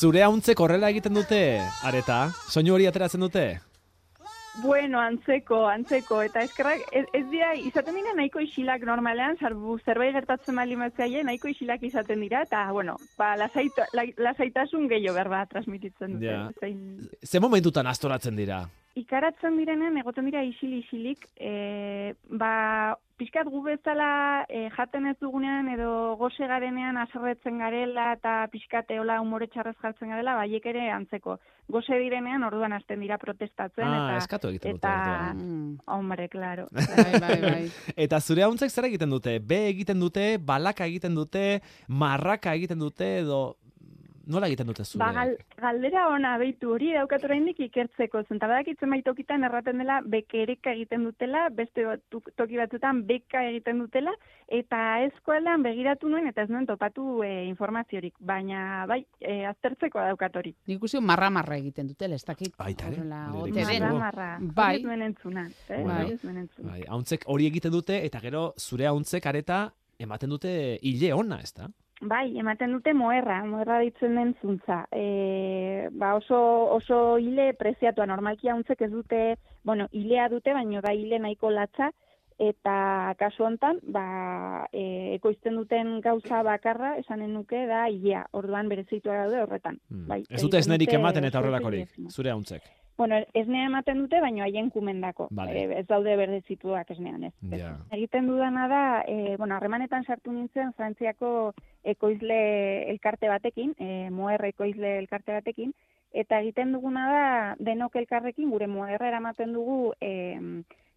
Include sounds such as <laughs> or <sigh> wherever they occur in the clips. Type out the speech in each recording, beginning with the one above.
Zure hauntzek horrela egiten dute, areta? Soinu hori ateratzen dute? Bueno, antzeko, antzeko, eta eskerrak, ez, ez dira, izaten dira nahiko isilak normalean, zarbu zerbait gertatzen mali matzaile, nahiko isilak izaten dira, eta, bueno, ba, lasaita, la, lasaitasun gehiago berba transmititzen dute. Ja. Zein, Ze momentutan astoratzen dira? ikaratzen direnen, egoten dira isil-isilik, e, ba, pixkat gu bezala e, jaten ez dugunean edo goze garenean aserretzen garela eta pixkat eola humore txarrez jartzen garela, baiek ere antzeko. Goze direnean orduan hasten dira protestatzen Ah, eta eskatu egiten dute eta orduan. Mm. hombre, claro. <laughs> Bai, bai, bai. Eta zure hauntzek zer egiten dute? B egiten dute, balaka egiten dute, marraka egiten dute, edo nola egiten dute zure? Ba, gal, galdera ona beitu hori daukat oraindik ikertzeko zen. Ta badakitzen baitokitan erraten dela bekereka egiten dutela, beste batu, toki batzutan beka egiten dutela, eta eskualean begiratu nuen eta ez nuen topatu e, informaziorik. Baina, bai, e, aztertzekoa daukat hori. Nik marra-marra egiten dutela, ez dakit. Baita ere, horrela nire ote ikusi den. dugu. Marra, marra. Bai. Hori ez nuen entzuna. Eh? Bai. Entzuna. Bai, hauntzek hori egiten dute, eta gero zure hauntzek areta ematen dute hile ona, ez da? Bai, ematen dute moerra, moerra ditzen den zuntza. E, ba oso, oso hile preziatua, normalki hauntzek ez dute, bueno, hilea dute, baino da hile nahiko latza, eta kasu hontan, ba, e, ekoizten duten gauza bakarra, esanen nuke, da hilea, orduan berezitua daude horretan. Hmm. Bai, ez dute esnerik ematen eta horrelakorik, zure hauntzek. Bueno, esnea ematen dute, baino haien kumendako. Vale. E, ez daude berdezituak esnean, ez. Ja. Egiten dudana da, e, bueno, harremanetan sartu nintzen Frantziako ekoizle elkarte batekin, e, moer ekoizle elkarte batekin, eta egiten duguna da denok elkarrekin gure moerra eramaten dugu e,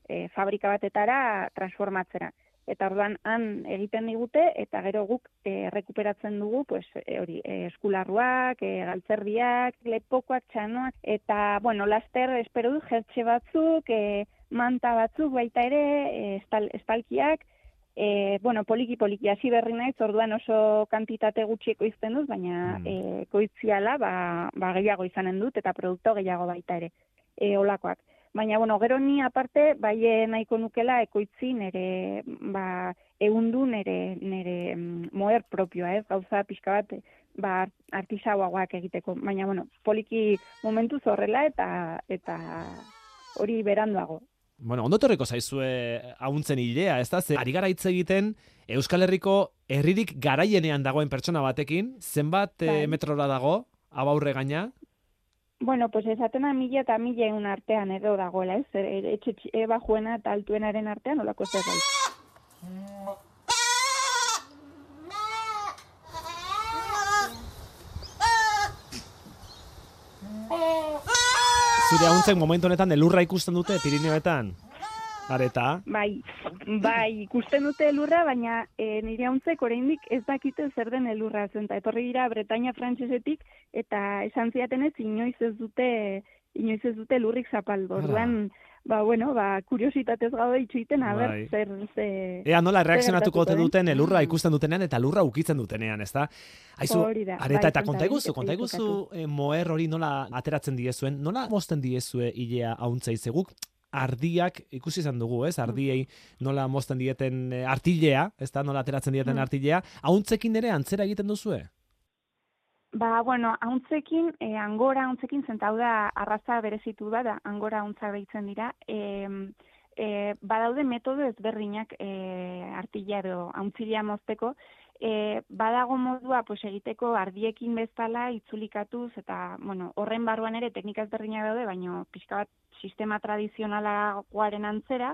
e, fabrika batetara transformatzera. Eta orduan han egiten digute eta gero guk e, rekuperatzen dugu pues e, hori e, eskularruak, e, galtzerdiak, lepokoak, txanoak eta bueno, laster espero dut jertxe batzuk, e, manta batzuk baita ere, e, estal, estalkiak, e, bueno, poliki poliki hasi berri naiz, orduan oso kantitate gutxi ekoizten dut, baina Mm. mm. e, koitziala ba, ba gehiago izanen dut eta produkto gehiago baita ere, e, olakoak. Baina, bueno, gero ni aparte, bai nahiko nukela ekoitzi nere, ba, eundu nere, nere mm, moer propioa, ez, gauza pixka bat, ba, artisauagoak egiteko. Baina, bueno, poliki momentu horrela eta eta hori beranduago. Bueno, ondo etorriko zaizue hauntzen hilea, ez da? Ze ari gara hitz egiten Euskal Herriko herririk garaienean dagoen pertsona batekin, zenbat eh, Bai. metrora dago, abaurre gaina? Bueno, pues esatena mila eta mila egun artean edo dagoela, ez? E, etxe txi- bajuena eta altuenaren artean olako zerbait. Zure hauntzek momentu honetan elurra ikusten dute Pirineoetan? Areta? Bai, bai, ikusten dute elurra, baina e, nire hauntzek oraindik ez dakite zer den elurra zen. Ta etorri dira Bretaña frantsesetik eta esan ziaten ez inoiz ez dute inoiz ez dute elurrik zapaldu. Orduan, ba, bueno, ba, kuriositatez gaude itxuiten, a ber, Bai. zer, ze... Ea nola reakzionatuko ote duten elurra Mm. ikusten dutenean eta lurra ukitzen dutenean? Aizu, Hori da, areta bai, eta konta konta eguzu, egiteko konta eh, moer hori nola ateratzen diezuen, nola mozten diezue hilea hauntzei zeguk ardiak ikusi izan dugu, ez? Ardiei nola mozten dieten eh, artilea, ezta? Nola ateratzen dieten Mm. artilea, hauntzekin ere antzera egiten duzue? Ba, bueno, hauntzekin, e, angora hauntzekin, zenta hau da arraza berezitu da, da angora hauntza behitzen dira, e, e, badaude metodo ezberdinak e, artila edo hauntzilea mozteko, e, badago modua pues, egiteko ardiekin bezala itzulikatuz, eta bueno, horren barruan ere teknika ezberdinak daude, baino pixka bat sistema tradizionalagoaren antzera,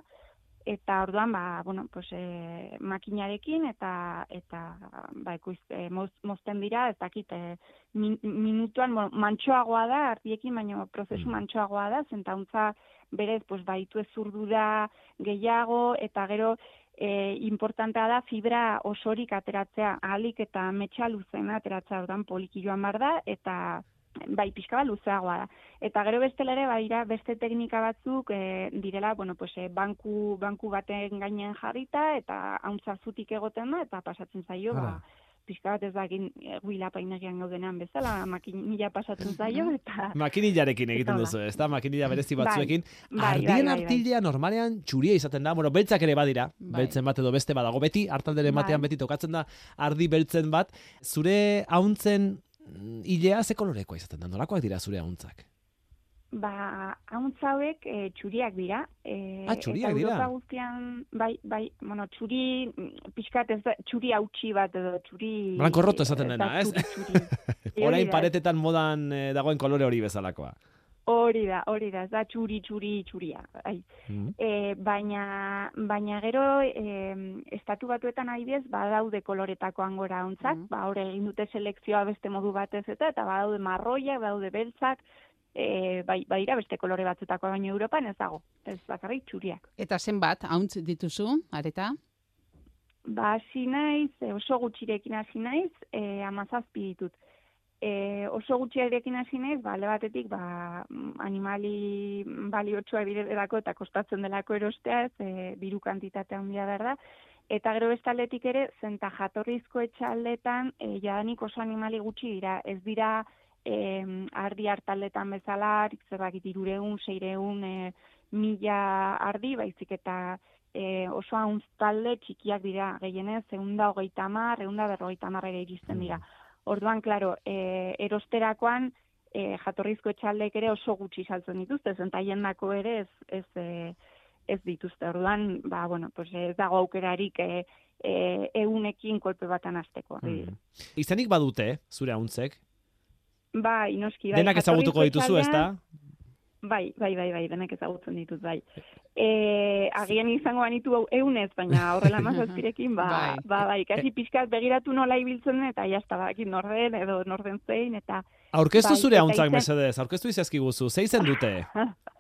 eta orduan ba bueno pues e, makinarekin eta eta ba ikuiz e, moz, mozten dira ez dakit e, min, minutuan bueno, mantsoagoa da ardiekin baino prozesu Mm. mantsoagoa da zentauntza berez pues baitu ezurdura gehiago eta gero e, importantea da fibra osorik ateratzea ahalik eta metxa luzena ateratzea orduan poliki joan bar da eta bai pixka bat luzeagoa da. Eta gero bestela ere badira beste teknika batzuk e, direla, bueno, pues, e, banku, banku baten gainean jarrita eta hauntza zutik egoten da eta pasatzen zaio, ba, pixka bat ez da egin e, huila painegian gaudenean bezala, makinila pasatzen zaio eta Makinillarekin egiten Eta duzu, ezta? Makinilla berezi Bai, batzuekin. bai, bai, Ardien bai, bai. artilea normalean txuria izaten da, bueno, beltzak ere badira, Bai. beltzen bat edo beste badago beti, hartalderen Bai. batean beti tokatzen da ardi beltzen bat. Zure hauntzen mm, ilea ze kolorekoa izaten da, nolakoak dira zure hauntzak? Ba, hauntz hauek e, txuriak dira. E, Ah, txuriak eta dira. Europa guztian, bai, bai, bueno, txuri, mm, pixkat ez da, txuri hautsi bat edo txuri... Blanco roto esaten dena, ez? txuri, txuri. <laughs> Hori Orain paretetan modan eh, dagoen kolore hori bezalakoa. Hori da, hori da, ez da txuri, txuri, txuria. Bai. Mm. E, baina, baina gero e, estatu batuetan adibidez badaude koloretako angora hauntzak, Mhm. ba hor egin dute selekzioa beste modu batez eta eta badaude marroiak, badaude beltzak, e, bai, badira beste kolore batzutako baina Europan ez dago, ez bakarrik txuriak. Eta zenbat, hauntz dituzu, areta? Ba hasi naiz, e, oso gutxirekin hasi naiz, e, amazazpi ditut. E, oso gutxiarekin hasi naiz, ba, batetik, ba, animali baliotsua direlako eta kostatzen delako erostea, ez, e, biru kantitate handia behar da. Eta gero bestaldetik ere, zenta jatorrizko etxaldetan, e, jadanik oso animali gutxi dira, ez dira e, ardi hartaldetan bezala, zerbakit irureun, seireun, e, mila ardi, baizik eta e, oso hauntz talde txikiak dira, gehienez, eunda hogeita hamar, eunda berrogeita hamar ere iristen dira. Orduan, klaro, e, erosterakoan, e, jatorrizko etxaldek ere oso gutxi saltzen dituzte, zentaien dako ere ez, ez, e, ez dituzte. Orduan, ba, bueno, pues ez dago aukerarik e, e, eunekin kolpe batan azteko. Mm. Izenik badute, zure hauntzek? Bai, noski, bai. Denak ezagutuko dituzu, ez da? Bai, bai, bai, bai, denak ezagutzen ditut, bai. E, agian izango banitu hau eunez, baina horrela mazazpirekin, ba, Bai. ba, bai, kasi pixkat begiratu nola ibiltzen eta jazta, bakit norden, edo norden zein, eta Aurkeztu Bai, zure hauntzak izen- mesedez, aurkeztu izazkiguzu, ze izen dute? <laughs>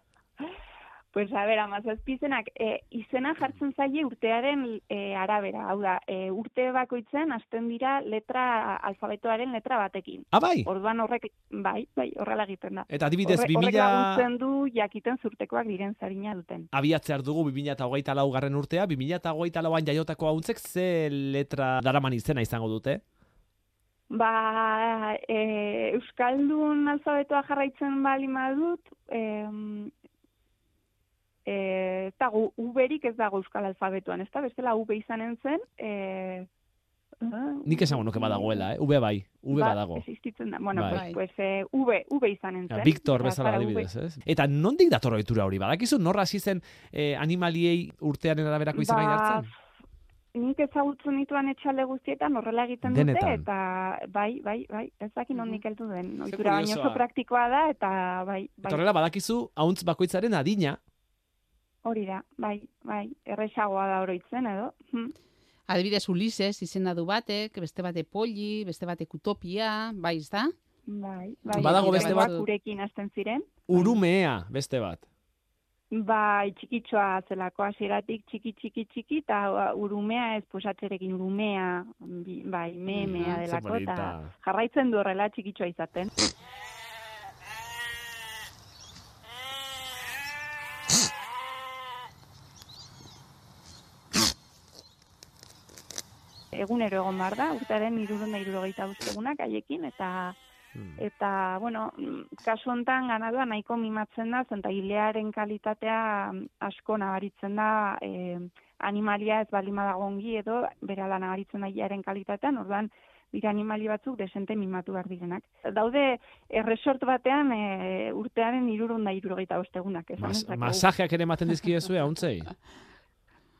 Pues a ber, amazazpizenak, e, izena jartzen zaie urtearen e, arabera, hau da, e, urte bakoitzen hasten dira letra, alfabetoaren letra batekin. Ah, bai! Orduan horrek, bai, bai, horrela egiten da. Eta adibidez, Horre- horrek 2000 laguntzen du jakiten zurtekoak diren zarina duten. abiatzear dugu 2008 lau garren urtea, 2008 lauan jaiotako hauntzek ze letra daraman izena izango dute? Ba, e, Euskaldun alfabetoa jarraitzen bali madut, e, e, ez dago, uberik ez dago Euskal alfabetoan, ez da, bestela ube izanen zen, e, Nik esango nuke badagoela, eh? Ube bai, ube ba, badago. Existitzen da. Bueno, Bai. pues, pues eh, V, V izanen Ja, zen. Victor Eta bezala adibidez, ez? Eta nondik dator ohitura hori? Badakizu norra hasi zen eh, animaliei urtearen araberako izena Ba, jartzen? Nik ezagutzen dituan etxalde guztietan horrela egiten Denetan. dute, eta bai, bai, bai, ez dakit nondik heldu den. Ohitura baino oso praktikoa da, eta bai, Eta bai, horrela badakizu hauntz bakoitzaren adina. Hori da, bai, bai, erresagoa da oroitzen edo. Hm. Adibidez, Ulises izena du batek, beste bate Polly, beste batek Utopia, bai, ez da? Bai, bai. Badago beste batzuk. Gurekin hasten ziren. Urumea, beste bat. Bai, txikitxoa zelako hasieratik txiki txiki txiki eta uh, urumea ez posatzerekin urumea, bai, memea Mhm, ze delako eta polita. jarraitzen du horrela txikitxoa izaten. Egunero egon behar da, urtearen irurunda irurogeita egunak haiekin, eta Hmm. Eta, bueno, kasu hontan ganadua nahiko mimatzen da, zenta hilearen kalitatea asko nabaritzen da e, animalia ez baldin badago ongi edo berala nabaritzen da hilearen kalitatean, orduan dira animali batzuk desente mimatu behar direnak. Daude erresort batean e, urtearen irurunda irurogeita bostegunak. Mas, masajeak ere ematen dizkiezue <laughs> hauntzei?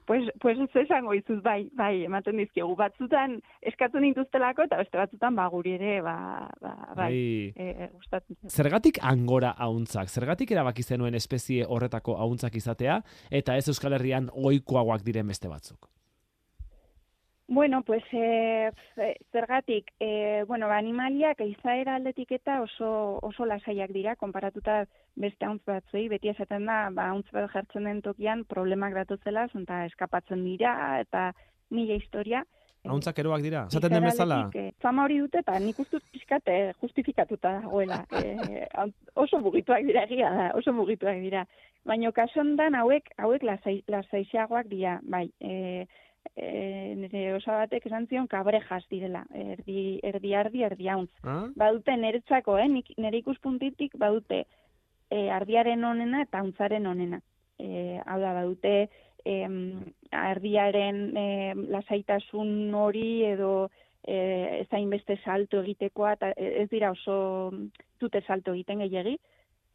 Pues, pues ez esango izuz, bai, bai, ematen dizkiegu. Batzutan eskatzen dituztelako eta beste batzutan ba, guri ere, ba, ba, bai, Bai. e, gustatzen. Zergatik angora hauntzak? Zergatik erabaki zenuen espezie horretako hauntzak izatea eta ez Euskal Herrian ohikoagoak diren beste batzuk? Bueno, pues eh, f- zergatik, eh, bueno, ba, animaliak izaera aldetik eta oso, oso lasaiak dira, konparatuta beste hauntz batzuei, beti esaten da, ba, hauntz bat jartzen den tokian problemak datuzela, zonta eskapatzen dira, eta nire historia. Hauntzak eroak dira? Zaten den bezala? aldetik, eh, fama hori dute, eta nik pixkat eh, justifikatuta dagoela. <laughs> Eh, hauntz- oso mugituak dira, egia da, oso mugituak dira. Baina kasu honetan hauek, hauek lasai, lasaixeagoak dira, bai, eh, e, nire osabatek esan zion kabrejas direla, erdi, erdi ardi, erdi hauntz. Ah? Badute niretzako, eh, nik, nire ikuspuntitik badute e, ardiaren onena eta hauntzaren onena. E, hau da, badute em, ardiaren em, lasaitasun hori edo e, ezain beste salto egitekoa, eta ez dira oso dute salto egiten gehiagi,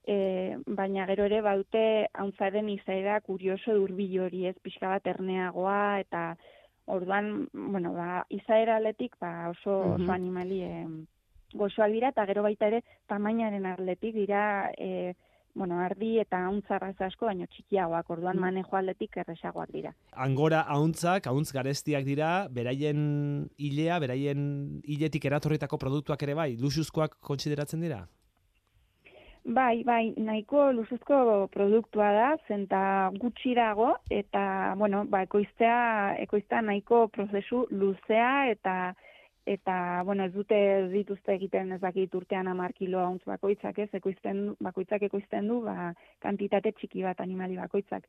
e, baina gero ere baute hauntzaren izaera kurioso durbil hori ez pixka bat erneagoa, eta orduan, bueno, ba, izaera aletik ba, oso, mm oso animali e, gozoak dira, eta gero baita ere tamainaren atletik dira e, bueno, ardi eta hauntzarraz asko, baino txikiagoak, orduan mm. manejo aldetik erresagoak dira. Angora hauntzak, hauntz garestiak dira, beraien hilea, beraien hiletik eratorritako produktuak ere bai, lusuzkoak kontsideratzen dira? Bai, bai, nahiko lusuzko produktua da, zenta gutxi dago, eta, bueno, ba, ekoiztea, ekoiztea nahiko prozesu luzea, eta eta bueno, ez dute dituzte egiten ez dakit urtean 10 kilo hauntz bakoitzak, ez? Ekoizten bakoitzak ekoizten du, ba kantitate txiki bat animali bakoitzak.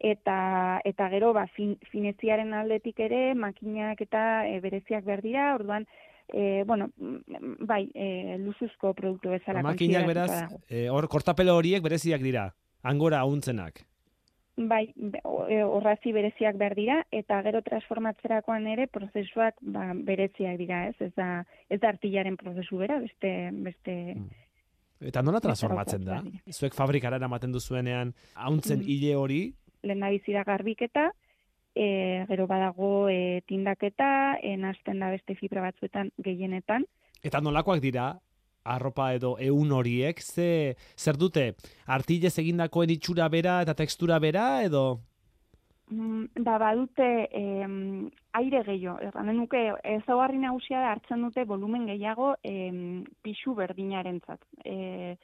Eta eta gero ba fin, fineziaren aldetik ere makinak eta e, bereziak behar dira, orduan E, bueno, mm, bai, e, luzuzko produktu bezala. Makinak beraz, hor kortapelo horiek bereziak dira, angora hauntzenak bai, e, horrazi bereziak behar dira, eta gero transformatzerakoan ere prozesuak ba, bereziak dira, ez? Ez da, ez da artillaren prozesu bera, beste... beste mm. Eta nola transformatzen da? Zuek fabrikara eramaten duzuenean, hauntzen mm. hile hori? Lehen da garbiketa, e, gero badago e, tindaketa, e, nazten da beste fibra batzuetan gehienetan. Eta nolakoak dira, arropa edo eun horiek, ze, zer dute, artilez egindakoen itxura bera eta tekstura bera edo? Mm, ba, badute em, aire gehiago, erranen nuke ezaugarri nagusia da hartzen dute volumen gehiago em, pixu berdinaren zat. E,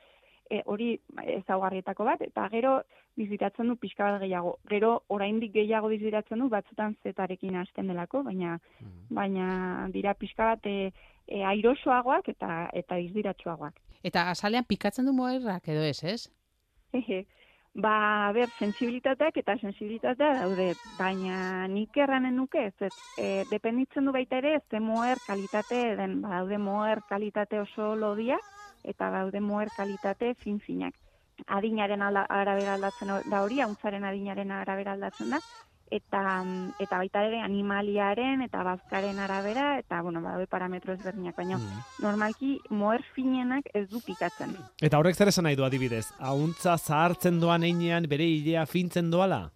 e, hori ezaugarrietako bat, eta gero bizitatzen du pixka bat gehiago. Gero oraindik gehiago bizitatzen du batzutan zetarekin hasten delako, baina, mm. baina dira pixka bat e, e, airosoagoak eta eta izdiratsuagoak. Eta azalean pikatzen du moerrak edo ez, ez? ba, ber, sensibilitateak eta sensibilitatea daude, baina nik erranen nuke, ez, ez e, dependitzen du baita ere, ez moer kalitate den, ba, daude moer kalitate oso lodia, eta daude moer kalitate fin-finak. Adinaren arabera aldatzen da hori, hauntzaren adinaren arabera aldatzen da, eta eta baita ere animaliaren eta bazkaren arabera eta bueno badabe parametro ezberdinak baina mm. normalki moer finenak ez du pikatzen eta horrek zer esan nahi du adibidez auntza zahartzen doan einean bere ilea fintzen doala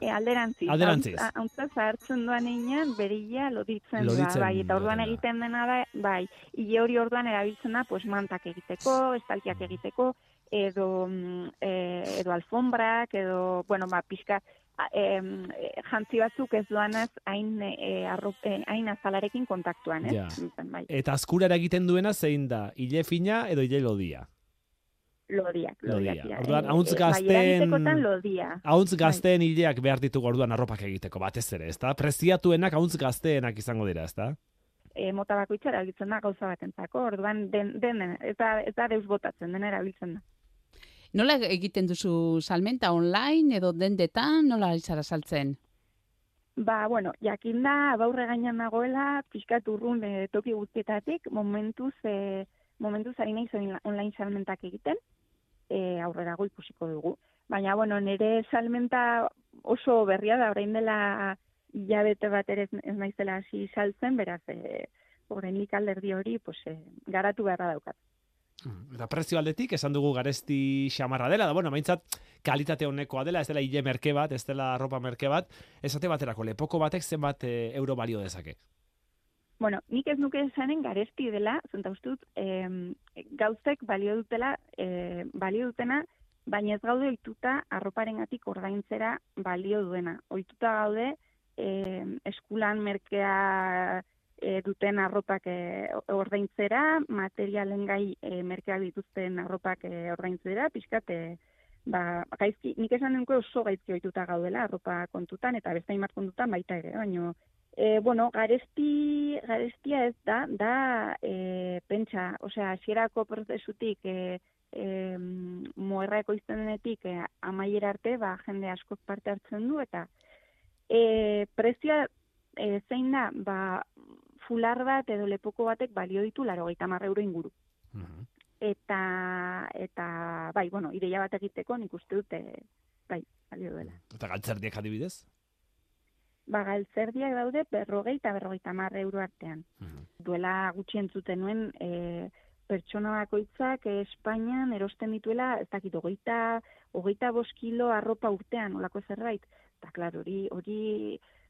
E, alderantziz. Alderantziz. Hauntza zahartzen duan einean, berila loditzen, da, bai, eta orduan egiten dena da, bai, hile hori orduan erabiltzen da, pues, mantak egiteko, estalkiak egiteko, edo, mm, e, edo alfombrak, edo, bueno, ba, pixka, eh, jantzi batzuk ez duanaz hain eh, arrope, hain azalarekin kontaktuan, ez? Ja. Bai. Eta askurara egiten duena zein da, ile fina edo ile lodia? Lodiak, lodiak. Lodia. Orduan, eh, hauntz gazten... Hauntz gazten bai. hileak behar ditugu orduan arropak egiteko, batez ere, ezta? Preziatuenak hauntz gazteenak izango dira, ezta? E, mota bakoitza erabiltzen da gauza batentzako, orduan den, den, ez da deus botatzen, den erabiltzen da. Nola egiten duzu salmenta online edo dendetan, nola izara saltzen? Ba, bueno, jakin da, baurre gainan nagoela, pixkat urrun e, toki guztietatik, momentuz, e, momentuz ari nahi online salmentak egiten, e, aurrera goi ikusiko dugu. Baina, bueno, nire salmenta oso berria da, orain dela jabete bat ere ez naizela hasi saltzen, beraz, e, orain nik alderdi hori, pues, e, garatu beharra daukat. Mm, eta prezio aldetik, esan dugu garesti xamarra dela, da, bueno, maintzat, kalitate honekoa dela, ez dela hile merke bat, ez dela ropa merke bat, esate baterako, lepoko batek zenbat e, euro balio dezake? Bueno, nik ez nuke esanen garesti dela, zenta ustut, e, gauzek balio dutela, e, balio dutena, baina ez gaude oituta arroparen gatik ordaintzera balio duena. Oituta gaude, e, eskulan merkea e, duten arropak e, ordaintzera, materialen gai e, merkeak dituzten arropak e, ordaintzera, pixkat, e, ba, gaizki, nik esan denko oso gaizki oituta gaudela arropa kontutan, eta beste imat kontutan baita ere, baina, e, bueno, garesti, garestia ez da, da e, pentsa, osea, asierako prozesutik, e, e, moerra ekoizten denetik e, amaiera arte, ba, jende askok parte hartzen du, eta e, prezioa e, zein da, ba, fular bat edo lepoko batek balio ditu laro gaita euro inguru. Mhm. Eta, eta, bai, bueno, ideia bat egiteko nik uste dute, bai, balio duela. Eta galtzerdiak adibidez? Ba, galtzerdiak daude berrogei eta berrogeita mar euro artean. Duela gutxi entzuten nuen, e, pertsona bakoitzak Espainian erosten dituela, ez dakit, hogeita, hogeita bost kilo arropa urtean, olako zerbait. Eta, klar, hori, hori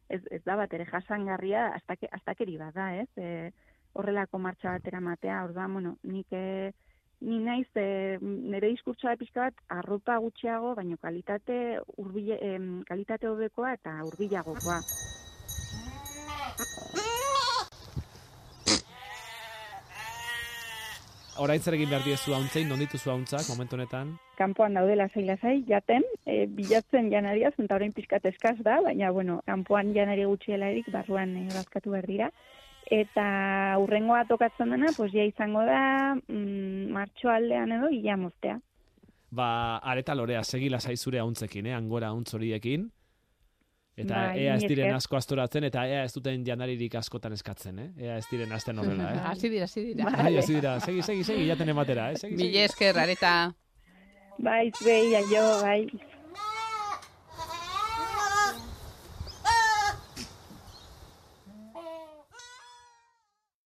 ez, ez da bat ere jasangarria, astake, astakeri bat da, ez? E, horrelako martxa batera matea, hor da, bueno, nik e, ni naiz e, nire diskurtsoa pixka bat arropa gutxiago, baino kalitate urbile, em, kalitate hobekoa eta hurbilagokoa. Orain zer egin behar diezu hauntzei, non dituzu hauntzak, momentu honetan? Kanpoan daudela zaila zai, jaten, e, bilatzen janaria, zenta orain pixkat eskaz da, baina, bueno, kanpoan janari gutxiela erik, barruan e, bazkatu behar dira. Eta urrengoa tokatzen dena, pues ja izango da, mm, martxo aldean edo, ia moztea. Ba, areta lorea, segila zaizure hauntzekin, eh? angora hauntz horiekin. Eta Bai, ea ez diren asko astoratzen, eta ea ez duten janaririk askotan eskatzen, eh? Ea ez diren asten horrela, eh? Hasi dira, hasi dira. Ba. Ai, hasi dira, segi, segi, segi, jaten ematera, eh? Segi, segi. Mila esker, areta. Bai, zuei, aio, bai.